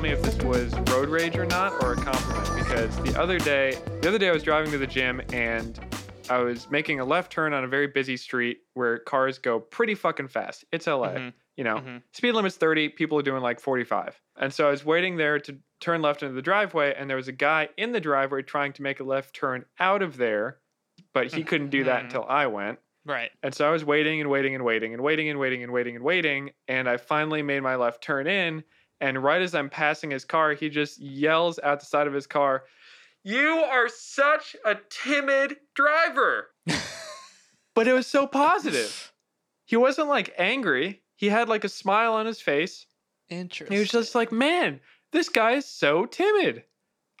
need you to tell me if this was road rage or not, or a compliment. Because the other day, the other day I was driving to the gym and I was making a left turn on a very busy street where cars go pretty fucking fast. It's LA. Mhm. You know, Mhm. speed limit's 30, people are doing like 45. And so I was waiting there to turn left into the driveway, and there was a guy in the driveway trying to make a left turn out of there, but he couldn't do that Mhm. until I went. Right. And so I was waiting and waiting and waiting and waiting and waiting and waiting and waiting. And I finally made my left turn in. And right as I'm passing his car, he just yells out the side of his car, You are such a timid driver. but it was so positive. He wasn't like angry. He had like a smile on his face. Interesting. He was just like, Man, this guy is so timid.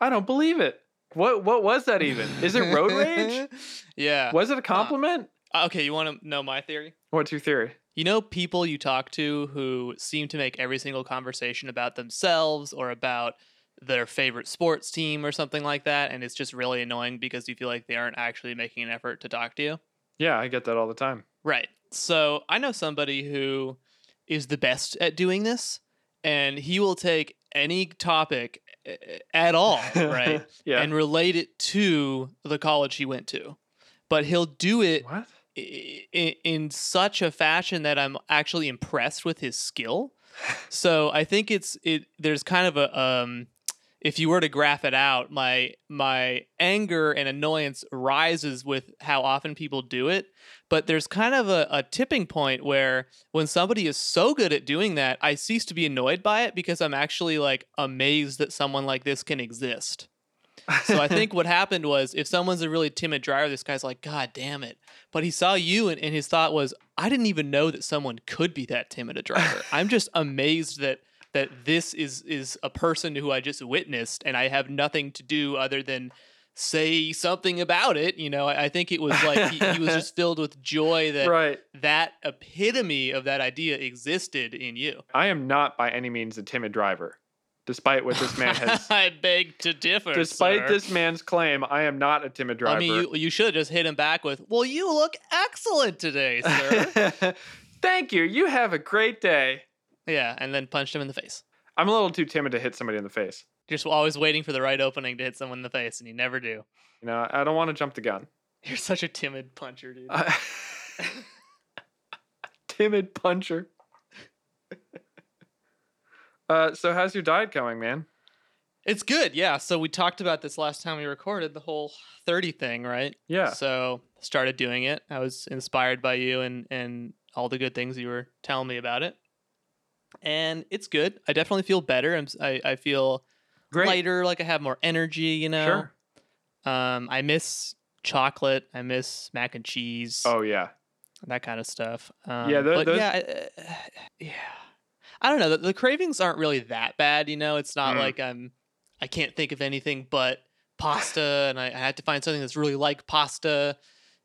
I don't believe it. What what was that even? Is it road rage? yeah. Was it a compliment? Uh, okay, you want to know my theory? What's your theory? You know, people you talk to who seem to make every single conversation about themselves or about their favorite sports team or something like that, and it's just really annoying because you feel like they aren't actually making an effort to talk to you. Yeah, I get that all the time. Right. So I know somebody who is the best at doing this, and he will take any topic eh, at all, right, yeah. and relate it to the college he went to. But he'll do it what? In such a fashion that I'm actually impressed with his skill. So I think it's it. There's kind of a um, if you were to graph it out, my my anger and annoyance rises with how often people do it. But there's kind of a, a tipping point where when somebody is so good at doing that, I cease to be annoyed by it because I'm actually like amazed that someone like this can exist. So I think what happened was if someone's a really timid driver, this guy's like, God damn it. But he saw you and, and his thought was, I didn't even know that someone could be that timid a driver. I'm just amazed that that this is is a person who I just witnessed and I have nothing to do other than say something about it. You know, I, I think it was like he, he was just filled with joy that right. that epitome of that idea existed in you. I am not by any means a timid driver, despite what this man has. I beg to differ. despite sir. this man's claim, I am not a timid driver. I mean, you, you should have just hit him back with, "Well, you look excellent today, sir." Thank you. You have a great day. yeah, and then punched him in the face. I'm a little too timid to hit somebody in the face. Just always waiting for the right opening to hit someone in the face, and you never do. You know, I don't want to jump the gun. You're such a timid puncher, dude. I- timid puncher. Uh, so how's your diet going, man? it's good, yeah. So we talked about this last time we recorded the whole thirty thing, right? Yeah. So started doing it. I was inspired by you and and all the good things you were telling me about it, and it's good. I definitely feel better. I'm, I I feel Great. lighter, like I have more energy. You know. Sure. Um, I miss chocolate. I miss mac and cheese. Oh yeah. that kind of stuff. Um, Yeah, tho- but those- yeah, I- uh, yeah. I don't know. The, the cravings aren't really that bad. You know, it's not Mm. like I'm. I can't think of anything but pasta, and I, I had to find something that's really like pasta.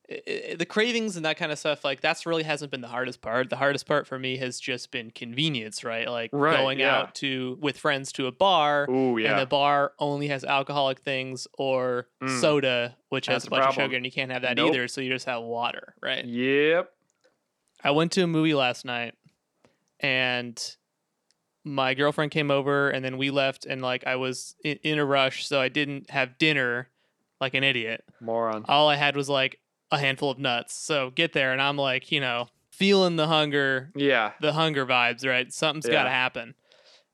I- I- the cravings and that kind of stuff, like that's really hasn't been the hardest part. The hardest part for me has just been convenience, right? Like Right, going yeah. out to with friends to a bar, Ooh and the bar only has alcoholic things or Mm. soda, which That's has a bunch of sugar, and you can't have that Nope. either. So you just have water, right? Yep. I went to a movie last night, and my girlfriend came over, and then we left, and like I was in, in a rush, so I didn't have dinner, like an idiot. Moron. All I had was like a handful of nuts. So get there, and I'm like, you know, feeling the hunger, Yeah. the hunger vibes, right? Something's got to happen.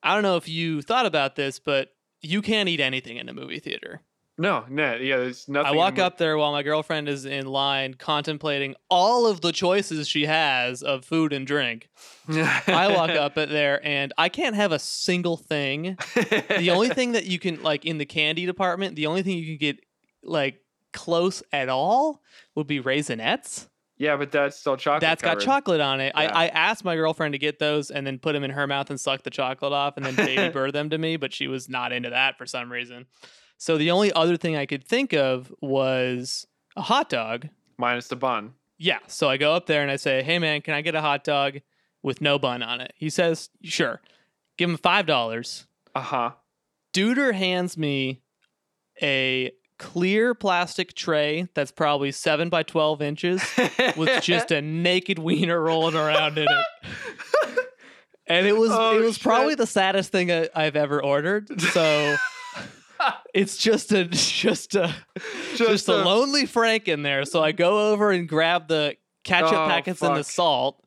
I don't know if you thought about this, but you can't eat anything in a movie theater. No, no, yeah, there's nothing. I walk up there while my girlfriend is in line contemplating all of the choices she has of food and drink. I walk up at there and I can't have a single thing. The only thing that you can like in the candy department, the only thing you can get like close at all would be raisinets. Yeah, but that's still chocolate. That's got chocolate on it. Yeah. I, I asked my girlfriend to get those and then put them in her mouth and suck the chocolate off and then baby bird them to me, but she was not into that for some reason. So the only other thing I could think of was a hot dog. minus the bun. Yeah. So I go up there and I say, "Hey man, can I get a hot dog with no bun on it?" He says, "Sure." Give him five dollars. Uh huh. Duder hands me a clear plastic tray that's probably seven by twelve inches with just a naked wiener rolling around in it. and it was Oh, it was probably the saddest thing I, I've ever ordered. So it's just a just a just, Just a, a- lonely Frank in there. So I go over and grab the ketchup Oh, packets and the salt,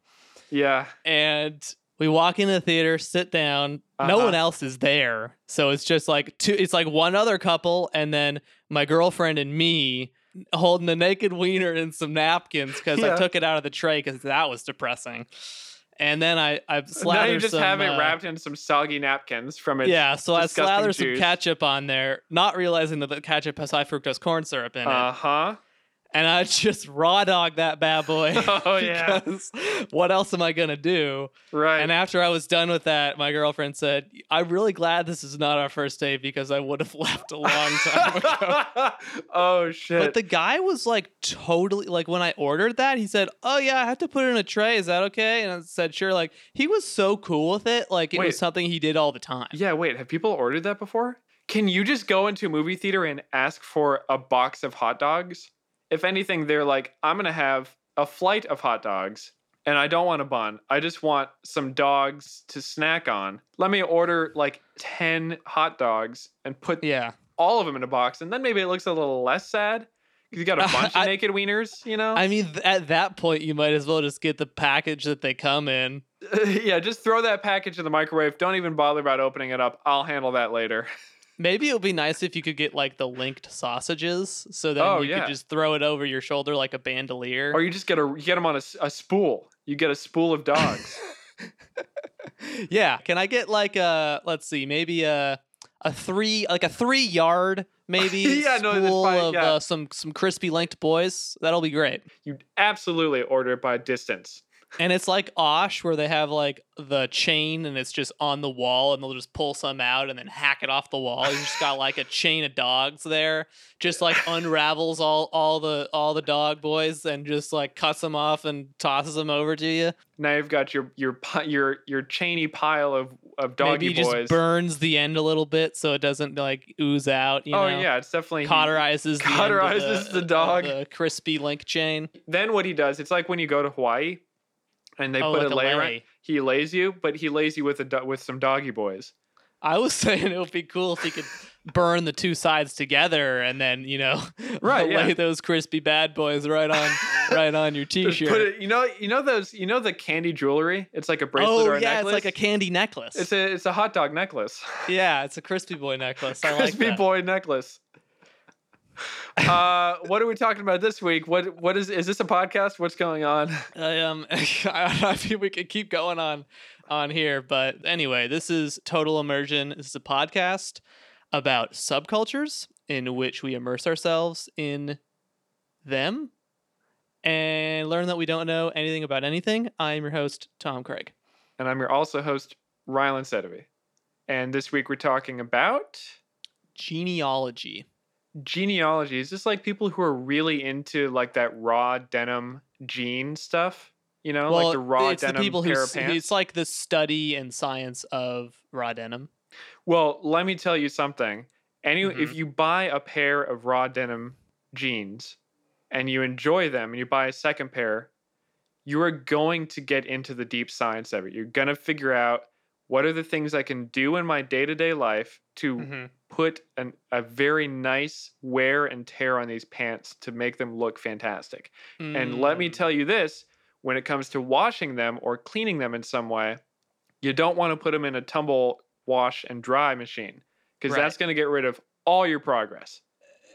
Yeah. and we walk in the theater, sit down. No Uh-huh. one else is there, so it's just like two. It's like one other couple, and then my girlfriend and me holding a naked wiener and some napkins because Yeah. I took it out of the tray because that was depressing. And then I I slather. now you just some, have it uh, wrapped in some soggy napkins from its yeah, so I slather some ketchup on there, not realizing that the ketchup has high fructose corn syrup in it, Uh huh. And I just raw dog that bad boy. Oh, yeah. what else am I gonna do? Right. And after I was done with that, my girlfriend said, "I'm really glad this is not our first date because I would have left a long time ago." oh shit. But the guy was like totally like when I ordered that, he said, "Oh yeah, I have to put it in a tray. Is that okay?" And I said, "Sure." Like he was so cool with it, like it Wait. was something he did all the time. yeah. Wait. Have people ordered that before? Can you just go into a movie theater and ask for a box of hot dogs? If anything, they're like, I'm gonna have a flight of hot dogs. And I don't want a bun. I just want some dogs to snack on. Let me order like 10 hot dogs and put Yeah. all of them in a box. And then maybe it looks a little less sad. Because you got a bunch I- of naked wieners, you know? I mean, th- at that point, you might as well just get the package that they come in. yeah, just throw that package in the microwave. Don't even bother about opening it up. I'll handle that later. Maybe it would be nice if you could get like the linked sausages, so that Oh, you yeah. could just throw it over your shoulder like a bandolier. Or you just get a you get them on a, s- a spool. You get a spool of dogs. yeah. Can I get like a let's see, maybe a a three like a three yard maybe Yeah, no, that's spool fine, of yeah. uh, some some crispy linked boys? That'll be great. you absolutely order it by distance. And it's like Osh where they have like the chain and it's just on the wall and they'll just pull some out and then hack it off the wall. You just got like a chain of dogs there, just like unravels all all the all the dog boys and just like cuts them off and tosses them over to you. Now you've got your your your your chainy pile of of doggy Maybe boys. just burns the end a little bit so it doesn't like ooze out. You oh know? yeah, it's definitely cauterizes the Cauterizes the of dog. the crispy link chain. Then what he does, it's like when you go to Hawaii, and they oh, put like a lei. He lays you, but he lays you with a do- with some doggy boys. I was saying it would be cool if he could burn the two sides together and then you know Right, lay yeah. those crispy bad boys right on right on your t-shirt. put it. You know, you know those. You know the candy jewelry. It's like a bracelet oh or a yeah, necklace. it's like a candy necklace. It's a it's a hot dog necklace. yeah, it's a crispy boy necklace. I like Crispy that. boy necklace. Uh, what are we talking about this week? What what is is this a podcast? What's going on? I, um, I feel we could keep going on on here, but anyway, this is Total Immersion. This is a podcast about subcultures in which we immerse ourselves in them and learn that we don't know anything about anything. I'm your host, Tom Craig. And I'm your also host, Rylan Sedovey. And this week we're talking about Genealogy. Genealogy. Is this like people who are really into like that raw denim jean stuff? You know, like the raw it's the denim people who pair s- of pants. it's like the study and science of raw denim. Well, let me tell you something. Any Mm-hmm. if you buy a pair of raw denim jeans and you enjoy them and you buy a second pair, you are going to get into the deep science of it. You're going to figure out what are the things I can do in my day-to-day life to Mm-hmm. Put an, a very nice wear and tear on these pants to make them look fantastic. And let me Mm. tell you this, when it comes to washing them or cleaning them in some way, you don't want to put them in a tumble wash and dry machine because Right. that's going to get rid of all your progress.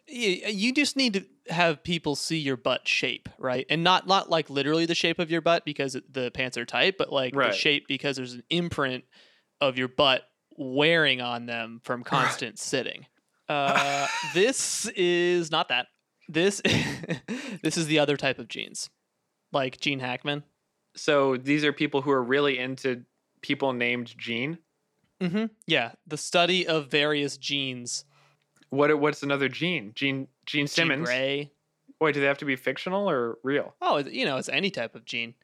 Y- you just need to have people see your butt shape, right? And not not like literally the shape of your butt because the pants are tight, but like Right. the shape because there's an imprint of your butt wearing on them from constant sitting. Uh, this is not that. This this is the other type of jeans, like Gene Hackman. So these are people who are really into people named Gene. Mm-hmm. Yeah, the study of various genes. What what's another Gene? Gene Gene Simmons. Jean Grey. Wait, do they have to be fictional or real? Oh, you know, it's any type of gene.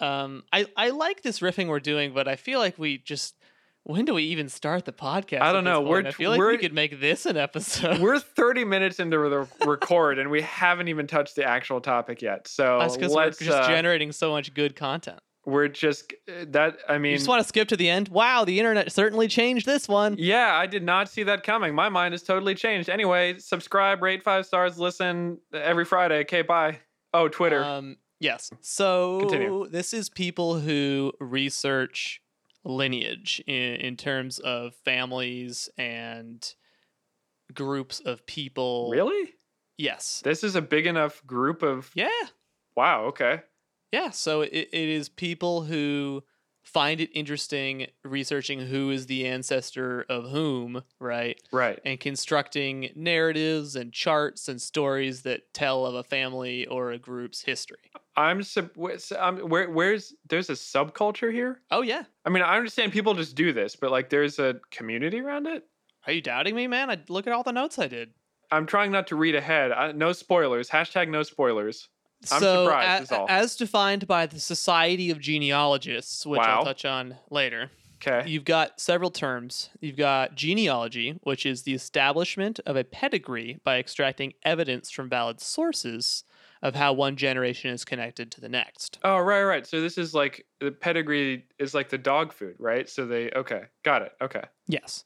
Um, I I like this riffing we're doing, but I feel like we just when do we even start the podcast? I don't know. We're? I feel like we could make this an episode. We're 30 minutes into the record and we haven't even touched the actual topic yet. So That's because we're just uh, generating so much good content. we're just uh, that. I mean, you just want to skip to the end? Wow, the internet certainly changed this one. yeah, I did not see that coming. My mind has totally changed. Anyway, subscribe, rate five stars, listen every Friday. Okay, bye. Oh, Twitter. Um, yes. So Continue. this is people who research lineage in, in terms of families and groups of people. really? Yes. This is a big enough group of. Yeah. Wow. Okay. Yeah. So it, it is people who find it interesting researching who is the ancestor of whom, right? Right. And constructing narratives and charts and stories that tell of a family or a group's history. I'm. Sub- I'm um, where? Where's? There's a subculture here. Oh, yeah. I mean, I understand people just do this, but like, there's a community around it. Are you doubting me, man? I look at all the notes I did. I'm trying not to read ahead. I, no spoilers. Hashtag no spoilers. I'm so, surprised, a- all. as defined by the Society of Genealogists, which Wow. I'll touch on later, Okay. you've got several terms. You've got genealogy, which is the establishment of a pedigree by extracting evidence from valid sources of how one generation is connected to the next. Oh, right, right. So this is like the pedigree is like the dog food, right? So they okay, got it. Okay. Yes.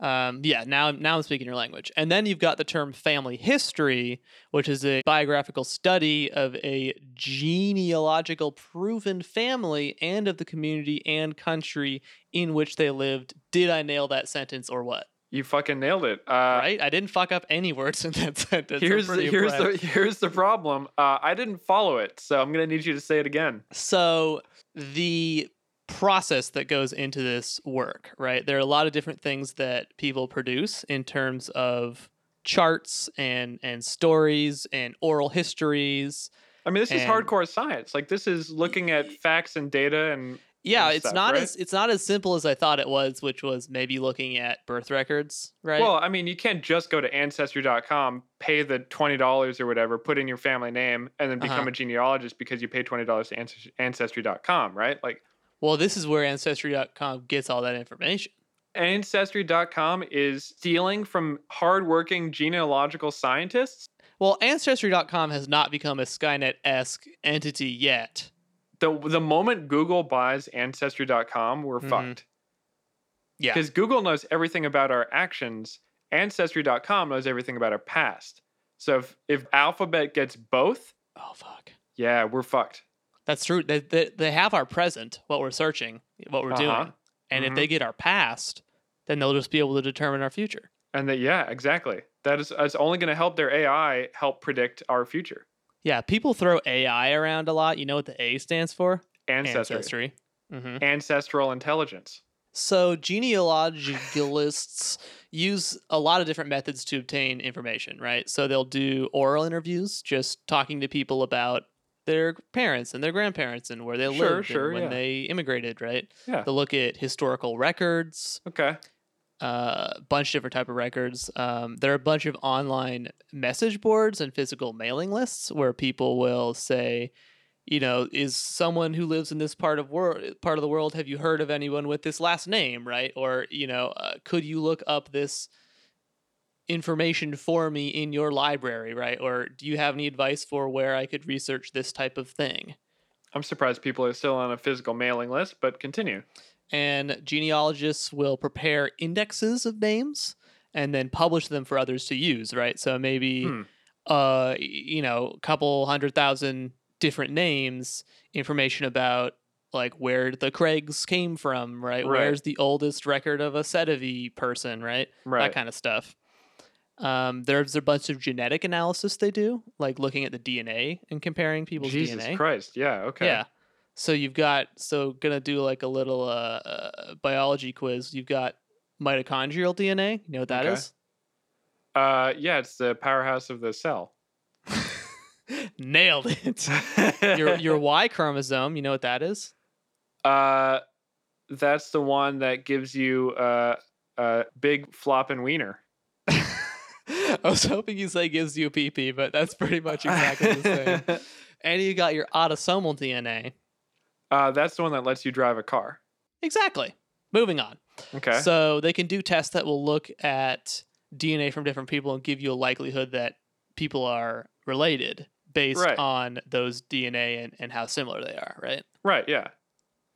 Um, yeah, now now I'm speaking your language. And then you've got the term family history, which is a biographical study of a genealogical proven family and of the community and country in which they lived. Did I nail that sentence or what? You fucking nailed it. Uh, right? I didn't fuck up any words in that sentence. Here's the, here's the here's the problem. Uh, I didn't follow it, so I'm gonna need you to say it again. So the process that goes into this work, right? There are a lot of different things that people produce in terms of charts and and stories and oral histories. I mean, this is hardcore science. Like this is looking at facts and data and Yeah, and it's stuff, not right? as it's not as simple as I thought it was, which was maybe looking at birth records, right? well, I mean, you can't just go to ancestry.com, pay the twenty dollars or whatever, put in your family name, and then become Uh-huh. a genealogist because you pay twenty dollars to ancestry- ancestry.com, right? Like well, this is where ancestry.com gets all that information. ancestry.com is stealing from hardworking genealogical scientists. Well, ancestry.com has not become a Skynet-esque entity yet. The the moment Google buys ancestry.com, we're Mhm. fucked. Yeah. Because Google knows everything about our actions. Ancestry.com knows everything about our past. So if, if Alphabet gets both, Oh fuck. yeah, we're fucked. That's true. They, they, they have our present, what we're searching, what we're Uh-huh. doing. And Mhm. if they get our past, then they'll just be able to determine our future. And that yeah, exactly. That is it's only going to help their AI help predict our future. Yeah, people throw AI around a lot. You know what the A stands for? Ancestry. Ancestry. hmm Ancestral intelligence. So genealogists use a lot of different methods to obtain information, right? So they'll do oral interviews, just talking to people about their parents and their grandparents and where they Sure, lived sure, when yeah. they immigrated, right? Yeah. They'll look at historical records, Okay. a bunch of different type of records. Um, there are a bunch of online message boards and physical mailing lists where people will say, you know, is someone who lives in this part of world part of the world? Have you heard of anyone with this last name? Right? Or you know, uh, could you look up this information for me in your library? Right? Or do you have any advice for where I could research this type of thing? I'm surprised people are still on a physical mailing list, but continue. and genealogists will prepare indexes of names and then publish them for others to use right so maybe Hmm. uh you know a couple hundred thousand different names information about like where the craigs came from right, Right. where's the oldest record of a Sedovey person right Right. that kind of stuff um, there's a bunch of genetic analysis they do like looking at the dna and comparing people's Jesus dna Jesus Christ. Yeah. Okay. yeah. So you've got so gonna do like a little uh, uh biology quiz. You've got mitochondrial DNA. You know what that Okay. is? Uh, yeah, it's the powerhouse of the cell. Nailed it. your your Y chromosome. You know what that is? uh, that's the one that gives you uh, a big flopping wiener. I was hoping you say gives you a PP, but that's pretty much exactly the same. And you got your autosomal DNA. uh, that's the one that lets you drive a car. Exactly. Moving on. Okay. So they can do tests that will look at DNA from different people and give you a likelihood that people are related based Right. on those DNA and, and how similar they are, right? right. Yeah.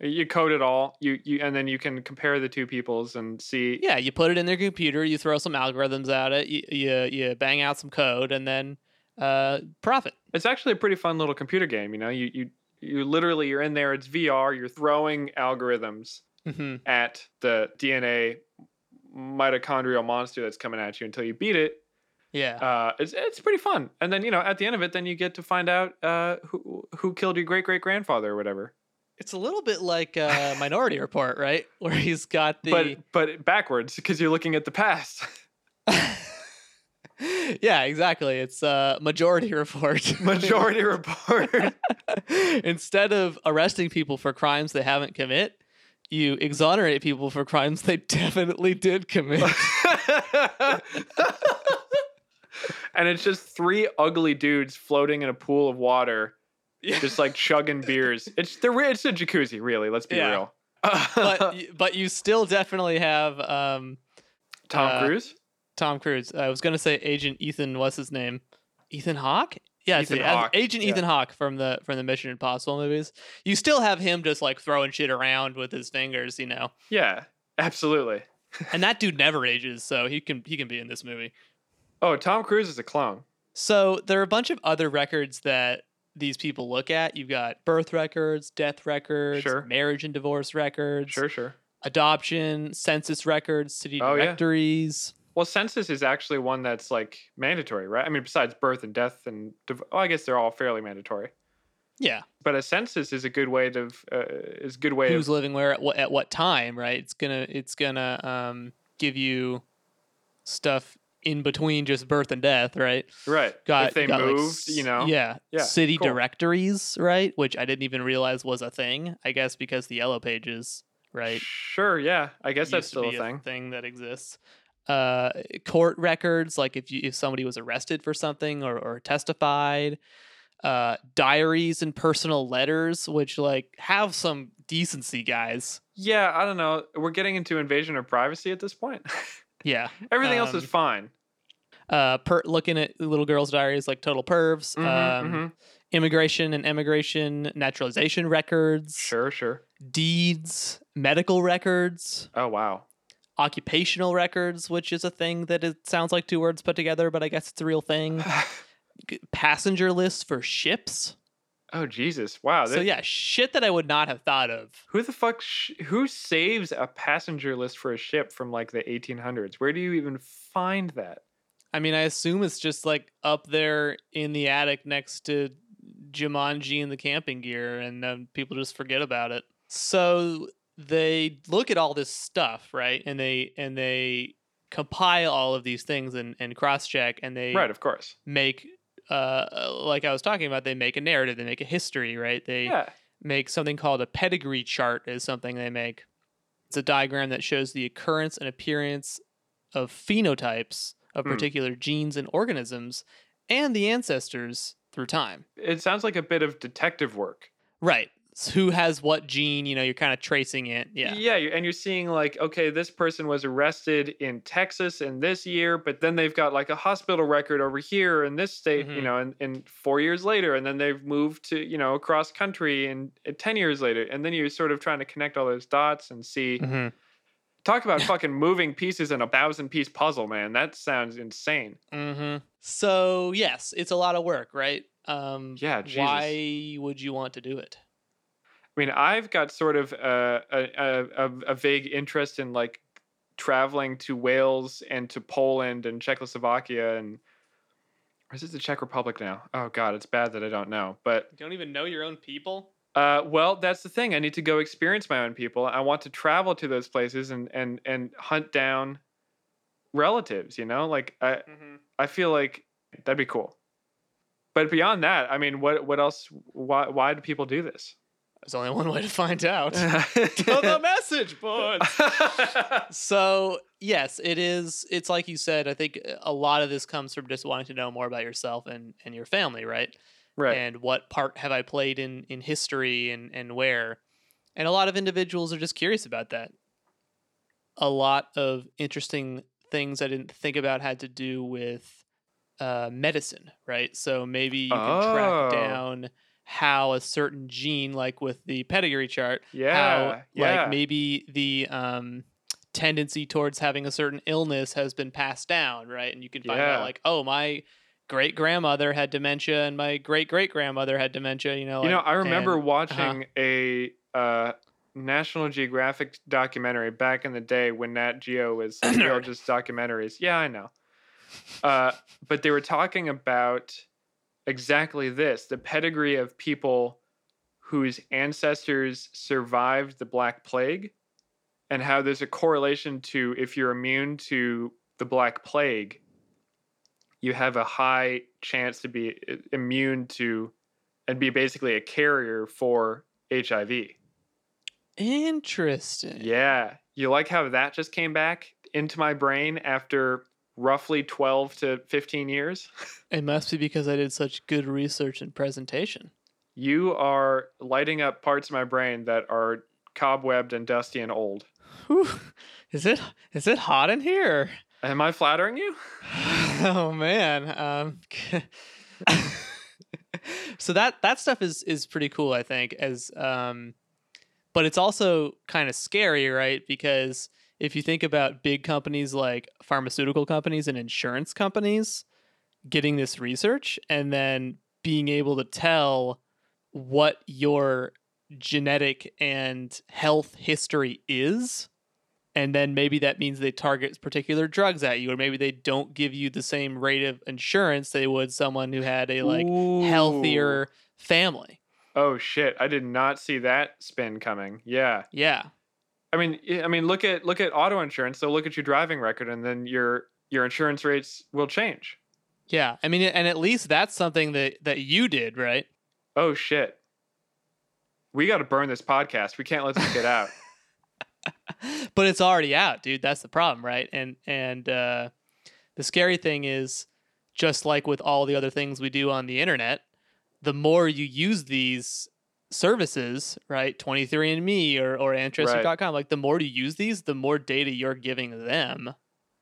You code it all. You you and then you can compare the two peoples and see. Yeah, you put it in their computer, you throw some algorithms at it, you you, you bang out some code, and then uh, profit. It's actually a pretty fun little computer game. You know, you you you literally you're in there. It's VR. You're throwing algorithms hmm at the DNA mitochondrial monster that's coming at you until you beat it. Yeah. Uh, it's it's pretty fun. And then you know at the end of it, then you get to find out uh, who who killed your great great grandfather or whatever. It's a little bit like uh, Minority Report, right? Where he's got the But but backwards because you're looking at the past. yeah, exactly. It's uh, Majority Report. Majority report. Instead of arresting people for crimes they haven't commit, you exonerate people for crimes they definitely did commit. and it's just three ugly dudes floating in a pool of water, Yeah. just like chugging beers. It's the it's a jacuzzi, really. Let's be Yeah. real. but but you still definitely have um, Tom uh, Cruise. Tom Cruise. I was gonna say Agent Ethan. What's his name? Ethan Hawke. Yeah, Ethan Hawke, Agent yeah. Ethan Hawke from the from the Mission Impossible movies. You still have him just like throwing shit around with his fingers, you know. Yeah, absolutely. And that dude never ages, so he can he can be in this movie. Oh, Tom Cruise is a clone. So there are a bunch of other records that these people look at. You've got birth records, death records, Sure. marriage and divorce records, Sure, sure. adoption, census records, city Oh, yeah. directories. Well, census is actually one that's like mandatory, right? I mean, besides birth and death and div- oh, I guess they're all fairly mandatory. Yeah, But a census is a good way to uh, is a good way of who's of living where at what, at what time, right? It's gonna it's gonna um, give you stuff in between just birth and death, right? right. Got if they got, like, moved, you know. yeah, Yeah, city cool. directories, right? Which I didn't even realize was a thing. I guess because the yellow pages, right? Sure. Yeah. I guess that's still a thing. thing that exists. Uh, court records, like if you if somebody was arrested for something or, or testified, uh, diaries and personal letters, which like have some decency, guys. Yeah. I don't know. We're getting into invasion of privacy at this point. Yeah. Everything else is Um, fine. Uh, per, looking at little girls' diaries, like total pervs. Mhm, um, mhm. Immigration and emigration, naturalization records, Sure. Sure. deeds, medical records, Oh wow. occupational records, which is a thing that it sounds like two words put together, but I guess it's a real thing. Passenger lists for ships. Oh Jesus. Wow. so that- yeah, shit that I would not have thought of. Who the fuck? Sh- who saves a passenger list for a ship from like the 1800s? Where do you even find that? I mean, I assume it's just like up there in the attic next to Jumanji and the camping gear, and um, people just forget about it. So they look at all this stuff, right? And they and they compile all of these things and, and cross check, and they Right. Of course. make uh like I was talking about, they make a narrative, they make a history, right? They Yeah. make something called a pedigree chart is something they make. It's a diagram that shows the occurrence and appearance of phenotypes of Hmm. particular genes and organisms and the ancestors through time. It sounds like a bit of detective work. Right. Who has what gene, you know, you're kind of tracing it. Yeah. Yeah, and you're seeing like, okay, this person was arrested in Texas in this year, but then they've got like a hospital record over here in this state, you Mhm. know, and, and four years later, and then they've moved to, you know, across country and, and 10 years later. And then you're sort of trying to connect all those dots and see, Mhm. talk about fucking moving pieces in a thousand piece puzzle, man. That sounds insane. Mhm. So, yes, it's a lot of work, right? Um Yeah, Jesus. why would you want to do it? I mean, I've got sort of a, a, a, a, vague interest in like traveling to Wales and to Poland and Czechoslovakia and or is it the Czech Republic now? Oh God, it's bad that I don't know. But You don't even know your own people? uh, well, that's the thing. I need to go experience my own people. I want to travel to those places and and and hunt down relatives. You know, like I Mhm. I feel like that'd be cool. But beyond that, I mean, what what else? Why why do people do this? There's only one way to find out. Tell the message board. So yes, it is. It's like you said. I think a lot of this comes from just wanting to know more about yourself and and your family, right? right. And what part have I played in in history and and where? And a lot of individuals are just curious about that. A lot of interesting things I didn't think about had to do with uh, medicine, right? So maybe you can Oh. track down how a certain gene, like with the pedigree chart, Yeah. how yeah. like maybe the um, tendency towards having a certain illness has been passed down, right? And you can find Yeah. out like, oh, my great grandmother had dementia and my great great grandmother had dementia. You know, you know, I remember and- watching a uh, National Geographic documentary back in the day when Nat Geo was just documentaries. Yeah, I know. Uh, but they were talking about exactly this the pedigree of people whose ancestors survived the Black Plague and how there's a correlation to if you're immune to the Black Plague, you have a high chance to be uh, immune to and be basically a carrier for HIV. Interesting. Yeah. You like how that just came back into my brain after roughly 12 to 15 years? It must be because I did such good research and presentation. You are lighting up parts of my brain that are cobwebbed and dusty and old. Whew. Is it is it hot in here? Am I flattering you? oh man. Um, so that that stuff is is pretty cool, I think. As um, but it's also kind of scary, right? Because if you think about big companies like pharmaceutical companies and insurance companies getting this research and then being able to tell what your genetic and health history is and then maybe that means they target particular drugs at you or maybe they don't give you the same rate of insurance they would someone who had a like Ooh. healthier family Oh shit, I did not see that spin coming. Yeah. yeah I mean, I mean, look at look at auto insurance. So look at your driving record, and then your your insurance rates will change. yeah i mean and at least that's something that that you did right Oh shit, we got to burn this podcast. We can't let this get out. but it's already out dude that's the problem right and and uh the scary thing is just like with all the other things we do on the internet the more you use these services right 23andme or or ancestry.com like the more you use these the more data you're giving them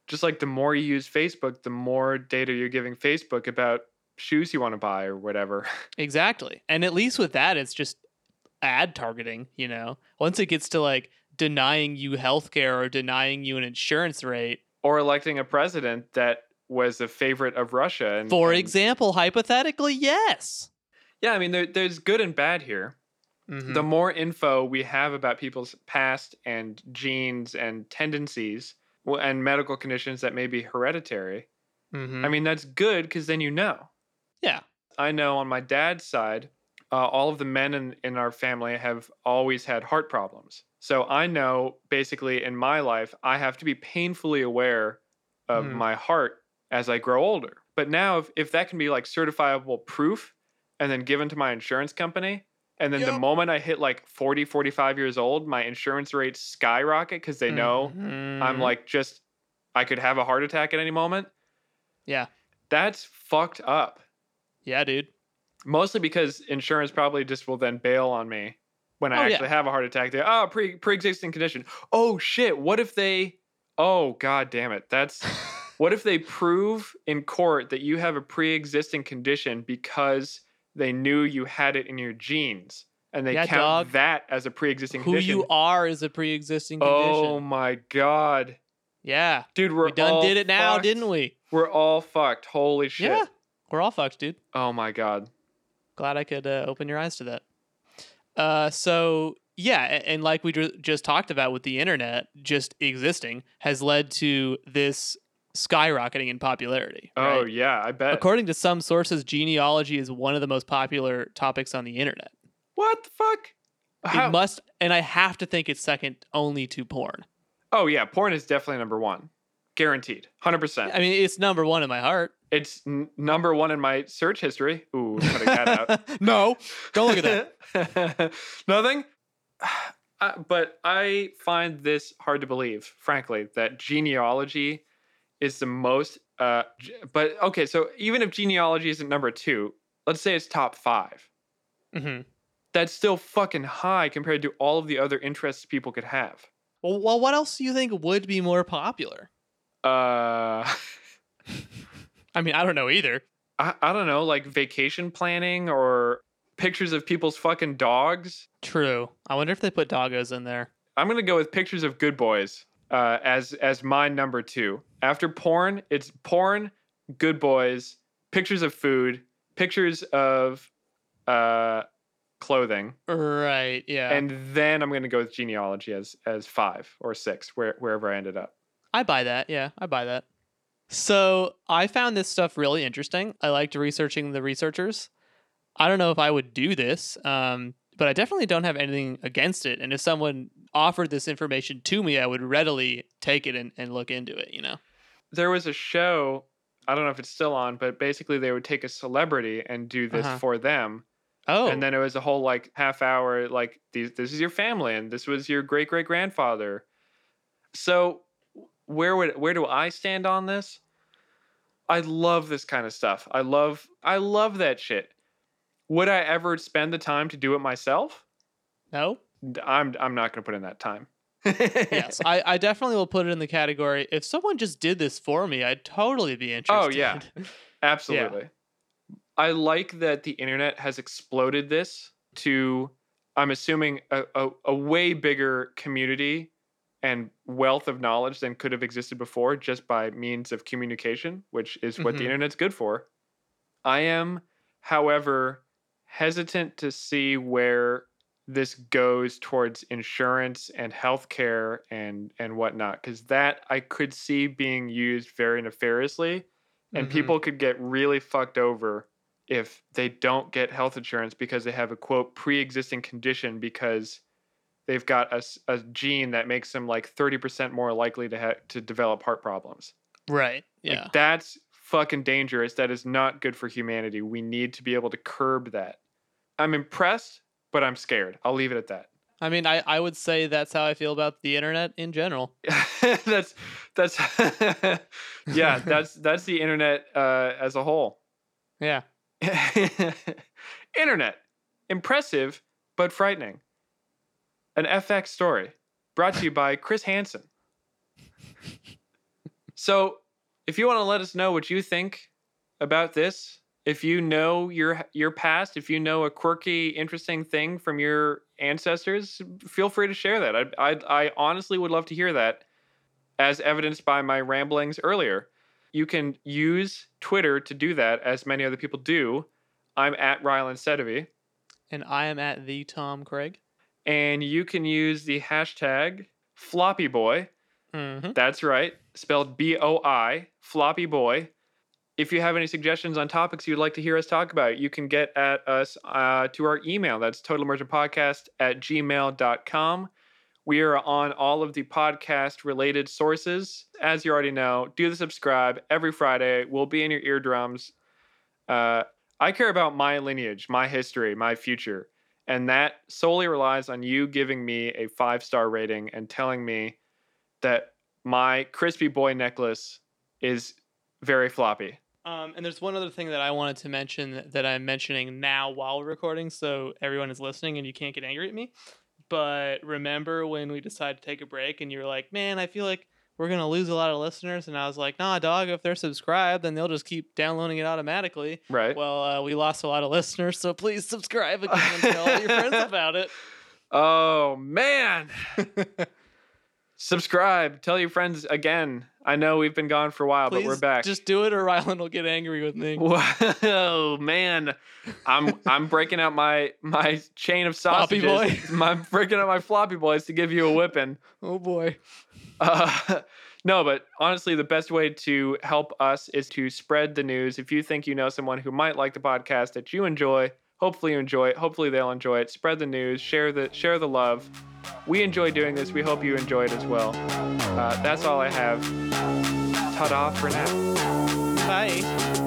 Just like the more you use Facebook, the more data you're giving Facebook about shoes you want to buy or whatever. Exactly. And at least with that, it's just ad targeting, you know? Once it gets to like denying you healthcare or denying you an insurance rate, or electing a president that was a favorite of Russia. And, for and- example, hypothetically, yes. yeah, I mean, there, there's good and bad here. Mhm. the more info we have about people's past and genes and tendencies and medical conditions that may be hereditary, Mhm. I mean, that's good because then you know. yeah. I know on my dad's side, uh, all of the men in, in our family have always had heart problems. So I know basically in my life, I have to be painfully aware of Mhm. my heart as I grow older. But now, if, if that can be like certifiable proof and then given to my insurance company, and then the moment I hit like 40, 45 years old, my insurance rates skyrocket because they know I'm Mhm. like just, I could have a heart attack at any moment. Yeah. That's fucked up Yeah, dude. mostly because insurance probably just will then bail on me when I Oh, yeah. actually have a heart attack. They oh pre pre existing condition. Oh shit! What if they? Oh god damn it! That's what if they prove in court that you have a pre existing condition because they knew you had it in your genes and they Yeah, count dog. that as a pre existing Who condition. Who you are is a pre existing condition. oh my god, yeah. dude, we're We done did it now, fucked. didn't we? We're all fucked. Holy shit! Yeah. We're all fucked, dude. Oh my god. glad I could uh, open your eyes to that. Uh, so yeah, and like we just talked about with the internet just existing has led to this skyrocketing in popularity. Oh right? yeah, I bet. According to some sources, genealogy is one of the most popular topics on the internet. what the fuck? How- It must, and I have to think it's second only to porn. Oh yeah, porn is definitely number one, guaranteed, hundred percent. I mean, it's number one in my heart. It's n- number one in my search history. Ooh, cutting that out. no, don't look at that. Nothing. Uh, but I find this hard to believe, frankly, that genealogy is the most. Uh, but okay, so even if genealogy isn't number two, let's say it's top five. hmm That's still fucking high compared to all of the other interests people could have. Well, well, what else do you think would be more popular? Uh. I mean, I don't know either. I, I don't know, like vacation planning or pictures of people's fucking dogs. True. I wonder if they put doggos in there. I'm gonna go with pictures of good boys uh, as as my number two. After porn, it's porn, good boys, pictures of food, pictures of uh, clothing, Right. Yeah. and then I'm gonna go with genealogy as as five or six, where wherever I ended up. I buy that. Yeah, I buy that. So I found this stuff really interesting. I liked researching the researchers. I don't know if I would do this, um, but I definitely don't have anything against it. And if someone offered this information to me, I would readily take it and, and look into it, you know? There was a show. I don't know if it's still on, but basically they would take a celebrity and do this Uh-huh. for them, Oh, and then it was a whole like half hour like these this is your family and this was your great great grandfather so where would where do i stand on this i love this kind of stuff i love i love that shit would i ever spend the time to do it myself no? I'm i'm not going to put in that time Yes, I, I definitely will put it in the category. If someone just did this for me, I'd totally be interested. Oh, yeah. Absolutely. I like that the internet has exploded this to, I'm assuming, a, a, a way bigger community and wealth of knowledge than could have existed before just by means of communication, which is what Mhm. the internet's good for. I am, however, hesitant to see where this goes towards insurance and healthcare and and whatnot because that I could see being used very nefariously and Mhm. people could get really fucked over if they don't get health insurance because they have a quote pre-existing condition because they've got a, a gene that makes them like 30% more likely to ha- to develop heart problems. Right. Like, Yeah. that's fucking dangerous. That is not good for humanity. We need to be able to curb that. I'm impressed, but I'm scared. I'll leave it at that. I mean, I, I would say that's how I feel about the internet in general. that's that's yeah, that's that's the internet uh, as a whole. Yeah. Internet. Impressive, but frightening. An FX story brought to you by Chris Hansen. So, if you want to let us know what you think about this, if you know your your past, if you know a quirky, interesting thing from your ancestors, feel free to share that. I I, I honestly would love to hear that, as evidenced by my ramblings earlier. You can use Twitter to do that, as many other people do. I'm at Rylan Sedovey, And I am at the Tom Craig. and you can use the hashtag Floppy Boy. Mm-hmm. That's right, spelled B O I, Floppy Boy. If you have any suggestions on topics you'd like to hear us talk about, you can get at us uh, to our email. That's totalimmersionpodcast at gmail.com. We are on all of the podcast related sources. As you already know, do the subscribe every Friday. We'll be in your eardrums. Uh, I care about my lineage, my history, my future. And that solely relies on you giving me a five star rating and telling me that my crispy boy necklace is very floppy. Um, and there's one other thing that I wanted to mention that I'm mentioning now while we're recording, so everyone is listening and you can't get angry at me. But remember when we decided to take a break and you were like, man, I feel like we're going to lose a lot of listeners. And I was like, nah, dog, if they're subscribed, then they'll just keep downloading it automatically. Right. Well, uh, we lost a lot of listeners, so please subscribe again and tell all your friends about it. oh man. Subscribe. Tell your friends again. I know we've been gone for a while, Please but we're back. just do it or Rylan will get angry with me. Whoa, man! I'm I'm breaking out my my chain of Floppy sausages. boy. My, I'm breaking out my floppy boys to give you a whipping. Oh boy. Uh, no, but honestly, the best way to help us is to spread the news. If you think you know someone who might like the podcast that you enjoy, hopefully you enjoy it. Hopefully they'll enjoy it. Spread the news. Share the share the love. We enjoy doing this. We hope you enjoy it as well. Uh, that's all I have. Ta-da for now. Bye.